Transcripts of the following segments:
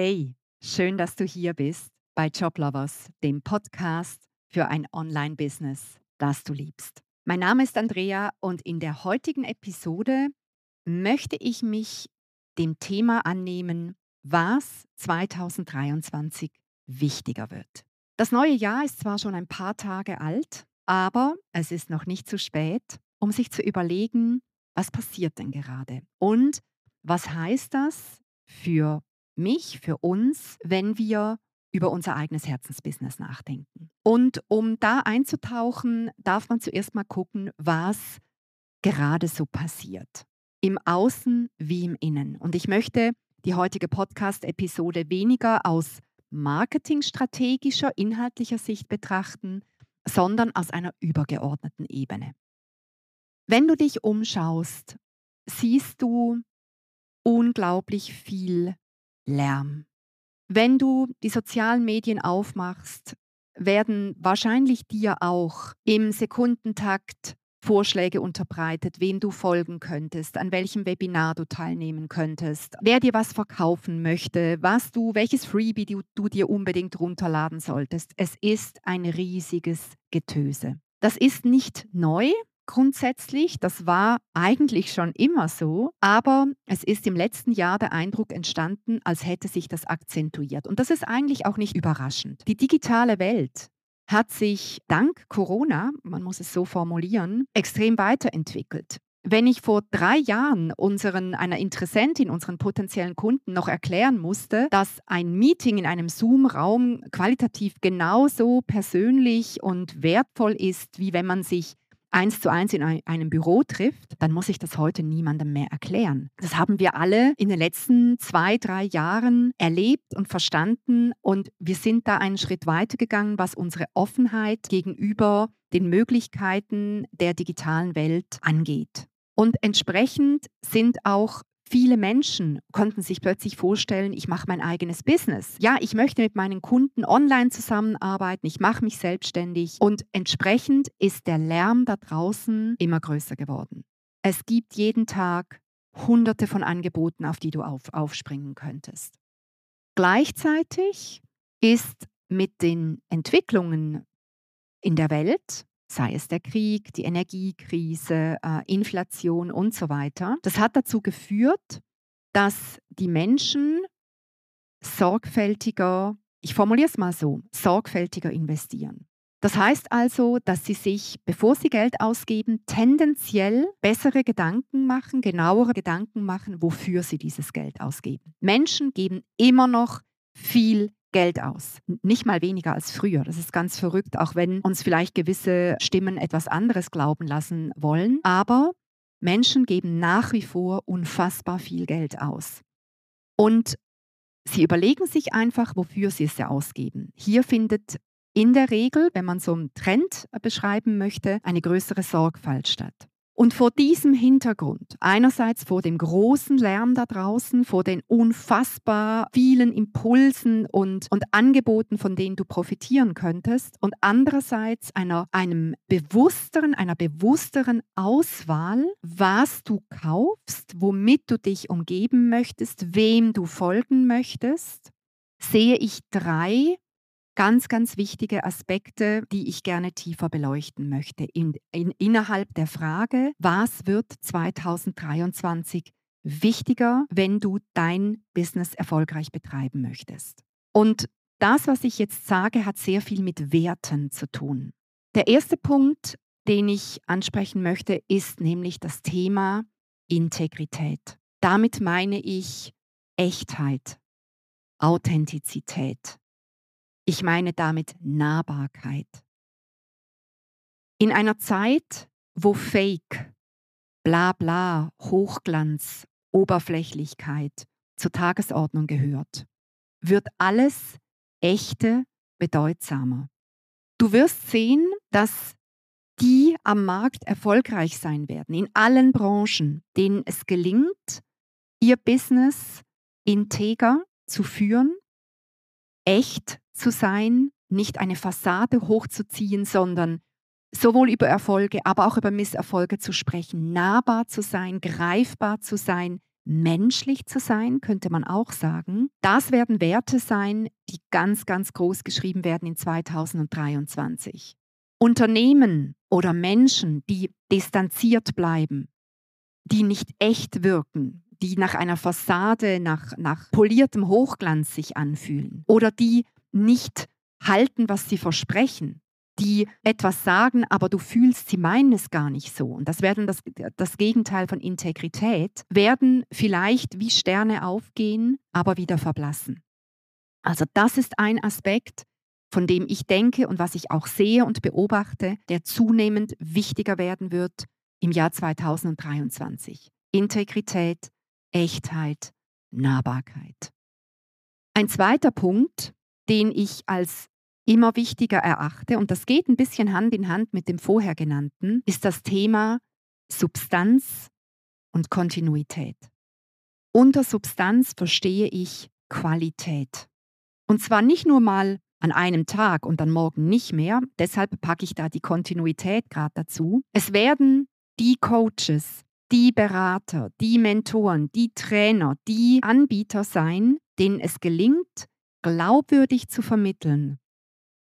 Hey, schön, dass du hier bist bei Joblovers, dem Podcast für ein Online-Business, das du liebst. Mein Name ist Andrea und in der heutigen Episode möchte ich mich dem Thema annehmen, was 2023 wichtiger wird. Das neue Jahr ist zwar schon ein paar Tage alt, aber es ist noch nicht zu spät, um sich zu überlegen, was passiert denn gerade und was heißt das für mich, für uns, wenn wir über unser eigenes Herzensbusiness nachdenken. Und um da einzutauchen, darf man zuerst mal gucken, was gerade so passiert. Im Außen wie im Innen. Und ich möchte die heutige Podcast-Episode weniger aus marketingstrategischer, inhaltlicher Sicht betrachten, sondern aus einer übergeordneten Ebene. Wenn du dich umschaust, siehst du unglaublich viel Lärm. Wenn du die sozialen Medien aufmachst, werden wahrscheinlich dir auch im Sekundentakt Vorschläge unterbreitet, wem du folgen könntest, an welchem Webinar du teilnehmen könntest, wer dir was verkaufen möchte, was du, welches Freebie du, du dir unbedingt runterladen solltest. Es ist ein riesiges Getöse. Das ist nicht neu, grundsätzlich. Das war eigentlich schon immer so, aber es ist im letzten Jahr der Eindruck entstanden, als hätte sich das akzentuiert. Und das ist eigentlich auch nicht überraschend. Die digitale Welt hat sich dank Corona, man muss es so formulieren, extrem weiterentwickelt. Wenn ich vor drei Jahren unseren, einer Interessentin, unseren potenziellen Kunden noch erklären musste, dass ein Meeting in einem Zoom-Raum qualitativ genauso persönlich und wertvoll ist, wie wenn man sich eins zu eins in einem Büro trifft, dann muss ich das heute niemandem mehr erklären. Das haben wir alle in den letzten zwei, drei Jahren erlebt und verstanden und wir sind da einen Schritt weitergegangen, was unsere Offenheit gegenüber den Möglichkeiten der digitalen Welt angeht. Und entsprechend sind auch Viele Menschen konnten sich plötzlich vorstellen, ich mache mein eigenes Business. Ja, ich möchte mit meinen Kunden online zusammenarbeiten, ich mache mich selbstständig und entsprechend ist der Lärm da draußen immer größer geworden. Es gibt jeden Tag hunderte von Angeboten, auf die du auf, aufspringen könntest. Gleichzeitig ist mit den Entwicklungen in der Welt sei es der Krieg, die Energiekrise, äh, Inflation und so weiter. Das hat dazu geführt, dass die Menschen sorgfältiger, ich formuliere es mal so, sorgfältiger investieren. Das heißt also, dass sie sich, bevor sie Geld ausgeben, tendenziell bessere Gedanken machen, genauere Gedanken machen, wofür sie dieses Geld ausgeben. Menschen geben immer noch viel Geld aus. Nicht mal weniger als früher. Das ist ganz verrückt, auch wenn uns vielleicht gewisse Stimmen etwas anderes glauben lassen wollen. Aber Menschen geben nach wie vor unfassbar viel Geld aus. Und sie überlegen sich einfach, wofür sie es ja ausgeben. Hier findet in der Regel, wenn man so einen Trend beschreiben möchte, eine größere Sorgfalt statt. Und vor diesem Hintergrund, einerseits vor dem großen Lärm da draußen, vor den unfassbar vielen Impulsen und, und Angeboten, von denen du profitieren könntest, und andererseits einer, einem bewussteren, einer bewussteren Auswahl, was du kaufst, womit du dich umgeben möchtest, wem du folgen möchtest, sehe ich drei ganz, ganz wichtige Aspekte, die ich gerne tiefer beleuchten möchte. In, in, innerhalb der Frage, was wird 2023 wichtiger, wenn du dein Business erfolgreich betreiben möchtest? Und das, was ich jetzt sage, hat sehr viel mit Werten zu tun. Der erste Punkt, den ich ansprechen möchte, ist nämlich das Thema Integrität. Damit meine ich Echtheit, Authentizität, ich meine damit Nahbarkeit. In einer Zeit, wo Fake, Blabla, Hochglanz, Oberflächlichkeit zur Tagesordnung gehört, wird alles Echte bedeutsamer. Du wirst sehen, dass die am Markt erfolgreich sein werden, in allen Branchen, denen es gelingt, ihr Business integer zu führen, echt zu sein, nicht eine Fassade hochzuziehen, sondern sowohl über Erfolge, aber auch über Misserfolge zu sprechen, nahbar zu sein, greifbar zu sein, menschlich zu sein, könnte man auch sagen. Das werden Werte sein, die ganz, ganz groß geschrieben werden in 2023. Unternehmen oder Menschen, die distanziert bleiben, die nicht echt wirken, die nach einer Fassade, nach, nach poliertem Hochglanz sich anfühlen oder die nicht halten, was sie versprechen, die etwas sagen, aber du fühlst, sie meinen es gar nicht so. Und das werden das, das Gegenteil von Integrität, werden vielleicht wie Sterne aufgehen, aber wieder verblassen. Also das ist ein Aspekt, von dem ich denke und was ich auch sehe und beobachte, der zunehmend wichtiger werden wird im Jahr 2023. Integrität, Echtheit, Nahbarkeit. Ein zweiter Punkt, den ich als immer wichtiger erachte, und das geht ein bisschen Hand in Hand mit dem vorher genannten, ist das Thema Substanz und Kontinuität. Unter Substanz verstehe ich Qualität. Und zwar nicht nur mal an einem Tag und dann morgen nicht mehr, deshalb packe ich da die Kontinuität gerade dazu. Es werden die Coaches, die Berater, die Mentoren, die Trainer, die Anbieter sein, denen es gelingt, glaubwürdig zu vermitteln,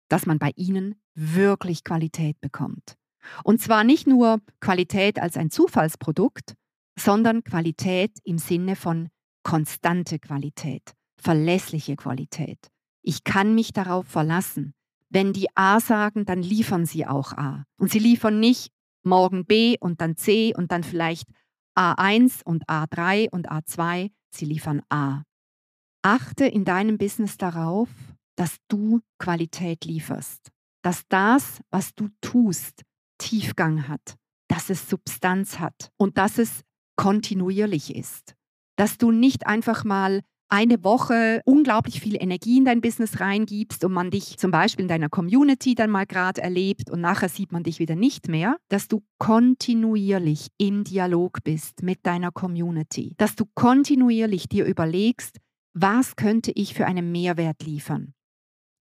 dass man bei ihnen wirklich Qualität bekommt. Und zwar nicht nur Qualität als ein Zufallsprodukt, sondern Qualität im Sinne von konstante Qualität, verlässliche Qualität. Ich kann mich darauf verlassen. Wenn die A sagen, dann liefern sie auch A. Und sie liefern nicht morgen B und dann C und dann vielleicht A1 und A3 und A2. Sie liefern A. Achte in deinem Business darauf, dass du Qualität lieferst, dass das, was du tust, Tiefgang hat, dass es Substanz hat und dass es kontinuierlich ist, dass du nicht einfach mal eine Woche unglaublich viel Energie in dein Business reingibst und man dich zum Beispiel in deiner Community dann mal gerade erlebt und nachher sieht man dich wieder nicht mehr, dass du kontinuierlich im Dialog bist mit deiner Community, dass du kontinuierlich dir überlegst, was könnte ich für einen Mehrwert liefern.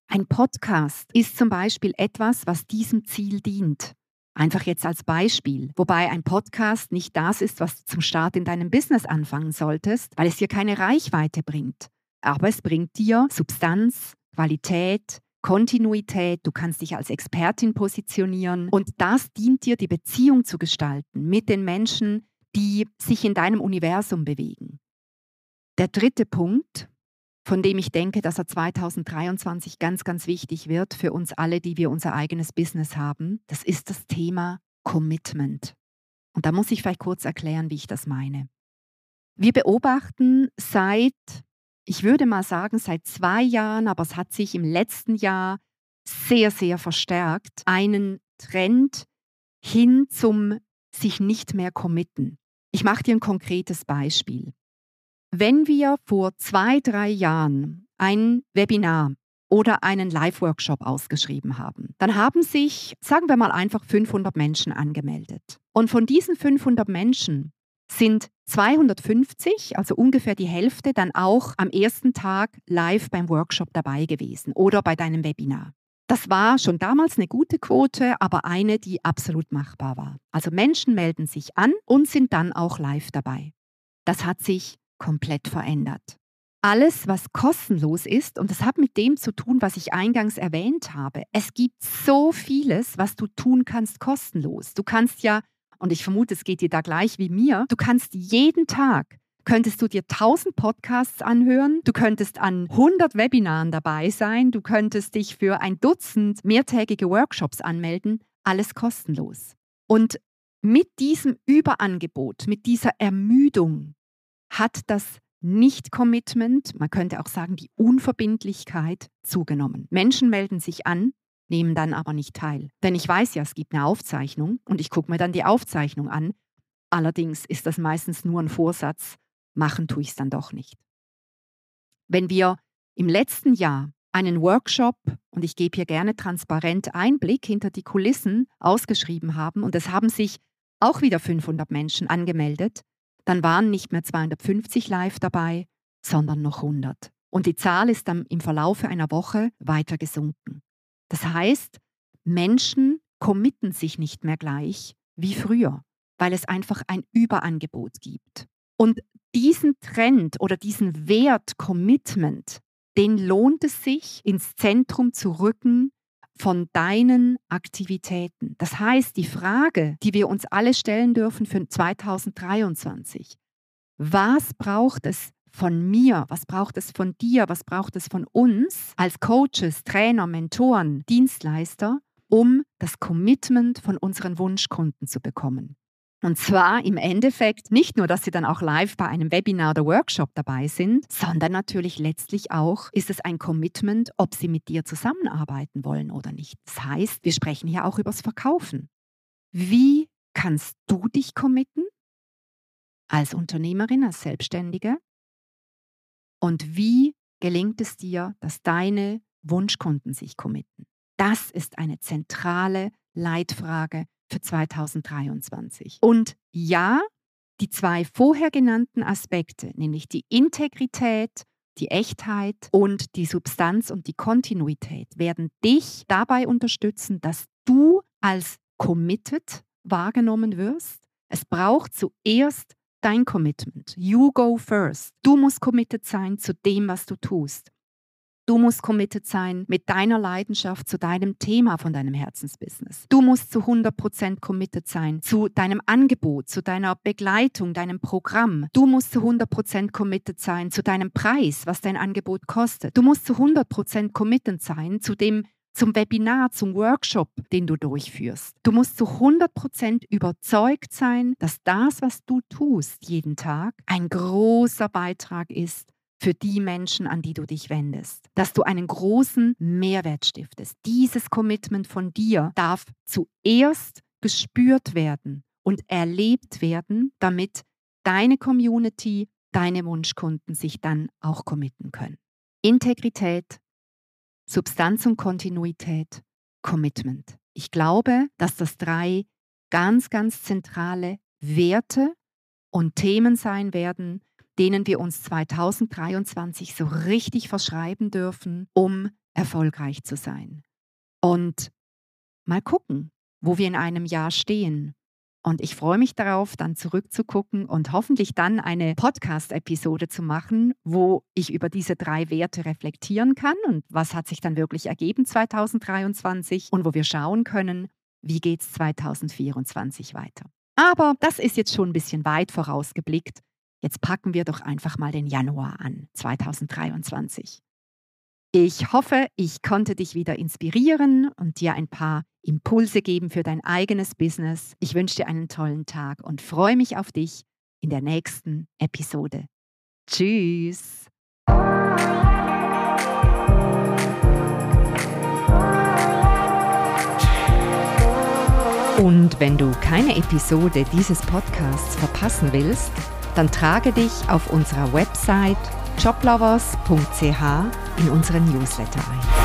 Ein Podcast ist zum Beispiel etwas, was diesem Ziel dient. Einfach jetzt als Beispiel. Wobei ein Podcast nicht das ist, was du zum Start in deinem Business anfangen solltest, weil es dir keine Reichweite bringt. Aber es bringt dir Substanz, Qualität, Kontinuität, du kannst dich als Expertin positionieren und das dient dir, die Beziehung zu gestalten mit den Menschen, die sich in deinem Universum bewegen. Der dritte Punkt, von dem ich denke, dass er 2023 ganz, ganz wichtig wird für uns alle, die wir unser eigenes Business haben. Das ist das Thema Commitment. Und da muss ich vielleicht kurz erklären, wie ich das meine. Wir beobachten seit, ich würde mal sagen, seit zwei Jahren, aber es hat sich im letzten Jahr sehr, sehr verstärkt, einen Trend hin zum sich nicht mehr committen. Ich mache dir ein konkretes Beispiel. Wenn wir vor zwei, drei Jahren ein Webinar oder einen Live-Workshop ausgeschrieben haben, dann haben sich, sagen wir mal einfach, 500 Menschen angemeldet. Und von diesen 500 Menschen sind 250, also ungefähr die Hälfte, dann auch am ersten Tag live beim Workshop dabei gewesen oder bei deinem Webinar. Das war schon damals eine gute Quote, aber eine, die absolut machbar war. Also Menschen melden sich an und sind dann auch live dabei. Das hat sich komplett verändert. Alles, was kostenlos ist, und das hat mit dem zu tun, was ich eingangs erwähnt habe. Es gibt so vieles, was du tun kannst kostenlos. Du kannst ja, und ich vermute, es geht dir da gleich wie mir, du kannst jeden Tag könntest du dir 1000 Podcasts anhören, du könntest an 100 Webinaren dabei sein, du könntest dich für ein Dutzend mehrtägige Workshops anmelden, alles kostenlos. Und mit diesem Überangebot, mit dieser Ermüdung, hat das Nicht-Commitment, man könnte auch sagen die Unverbindlichkeit, zugenommen. Menschen melden sich an, nehmen dann aber nicht teil. Denn ich weiß ja, es gibt eine Aufzeichnung und ich gucke mir dann die Aufzeichnung an. Allerdings ist das meistens nur ein Vorsatz, machen tue ich es dann doch nicht. Wenn wir im letzten Jahr einen Workshop, und ich gebe hier gerne transparent Einblick hinter die Kulissen, ausgeschrieben haben, und es haben sich auch wieder 500 Menschen angemeldet, dann waren nicht mehr 250 live dabei, sondern noch 100. Und die Zahl ist dann im Verlaufe einer Woche weiter gesunken. Das heißt, Menschen committen sich nicht mehr gleich wie früher, weil es einfach ein Überangebot gibt. Und diesen Trend oder diesen Wert Commitment, den lohnt es sich, ins Zentrum zu rücken von deinen Aktivitäten. Das heißt, die Frage, die wir uns alle stellen dürfen für 2023, was braucht es von mir, was braucht es von dir, was braucht es von uns als Coaches, Trainer, Mentoren, Dienstleister, um das Commitment von unseren Wunschkunden zu bekommen. Und zwar im Endeffekt nicht nur, dass sie dann auch live bei einem Webinar oder Workshop dabei sind, sondern natürlich letztlich auch ist es ein Commitment, ob sie mit dir zusammenarbeiten wollen oder nicht. Das heißt, wir sprechen hier auch übers Verkaufen. Wie kannst du dich committen als Unternehmerin, als Selbstständige? Und wie gelingt es dir, dass deine Wunschkunden sich committen? Das ist eine zentrale Leitfrage für 2023. Und ja, die zwei vorher genannten Aspekte, nämlich die Integrität, die Echtheit und die Substanz und die Kontinuität, werden dich dabei unterstützen, dass du als committed wahrgenommen wirst. Es braucht zuerst dein Commitment. You go first. Du musst committed sein zu dem, was du tust. Du musst committed sein mit deiner Leidenschaft zu deinem Thema von deinem Herzensbusiness. Du musst zu 100% committed sein zu deinem Angebot, zu deiner Begleitung, deinem Programm. Du musst zu 100% committed sein zu deinem Preis, was dein Angebot kostet. Du musst zu 100% committed sein zu dem zum Webinar, zum Workshop, den du durchführst. Du musst zu 100% überzeugt sein, dass das, was du tust jeden Tag, ein großer Beitrag ist für die Menschen, an die du dich wendest. Dass du einen großen Mehrwert stiftest. Dieses Commitment von dir darf zuerst gespürt werden und erlebt werden, damit deine Community, deine Wunschkunden sich dann auch committen können. Integrität, Substanz und Kontinuität, Commitment. Ich glaube, dass das drei ganz, ganz zentrale Werte und Themen sein werden, denen wir uns 2023 so richtig verschreiben dürfen, um erfolgreich zu sein. Und mal gucken, wo wir in einem Jahr stehen. Und ich freue mich darauf, dann zurückzugucken und hoffentlich dann eine Podcast-Episode zu machen, wo ich über diese drei Werte reflektieren kann und was hat sich dann wirklich ergeben 2023 und wo wir schauen können, wie geht es 2024 weiter. Aber das ist jetzt schon ein bisschen weit vorausgeblickt. Jetzt packen wir doch einfach mal den Januar an, 2023. Ich hoffe, ich konnte dich wieder inspirieren und dir ein paar Impulse geben für dein eigenes Business. Ich wünsche dir einen tollen Tag und freue mich auf dich in der nächsten Episode. Tschüss. Und wenn du keine Episode dieses Podcasts verpassen willst, dann trage dich auf unserer Website joblovers.ch in unseren Newsletter ein.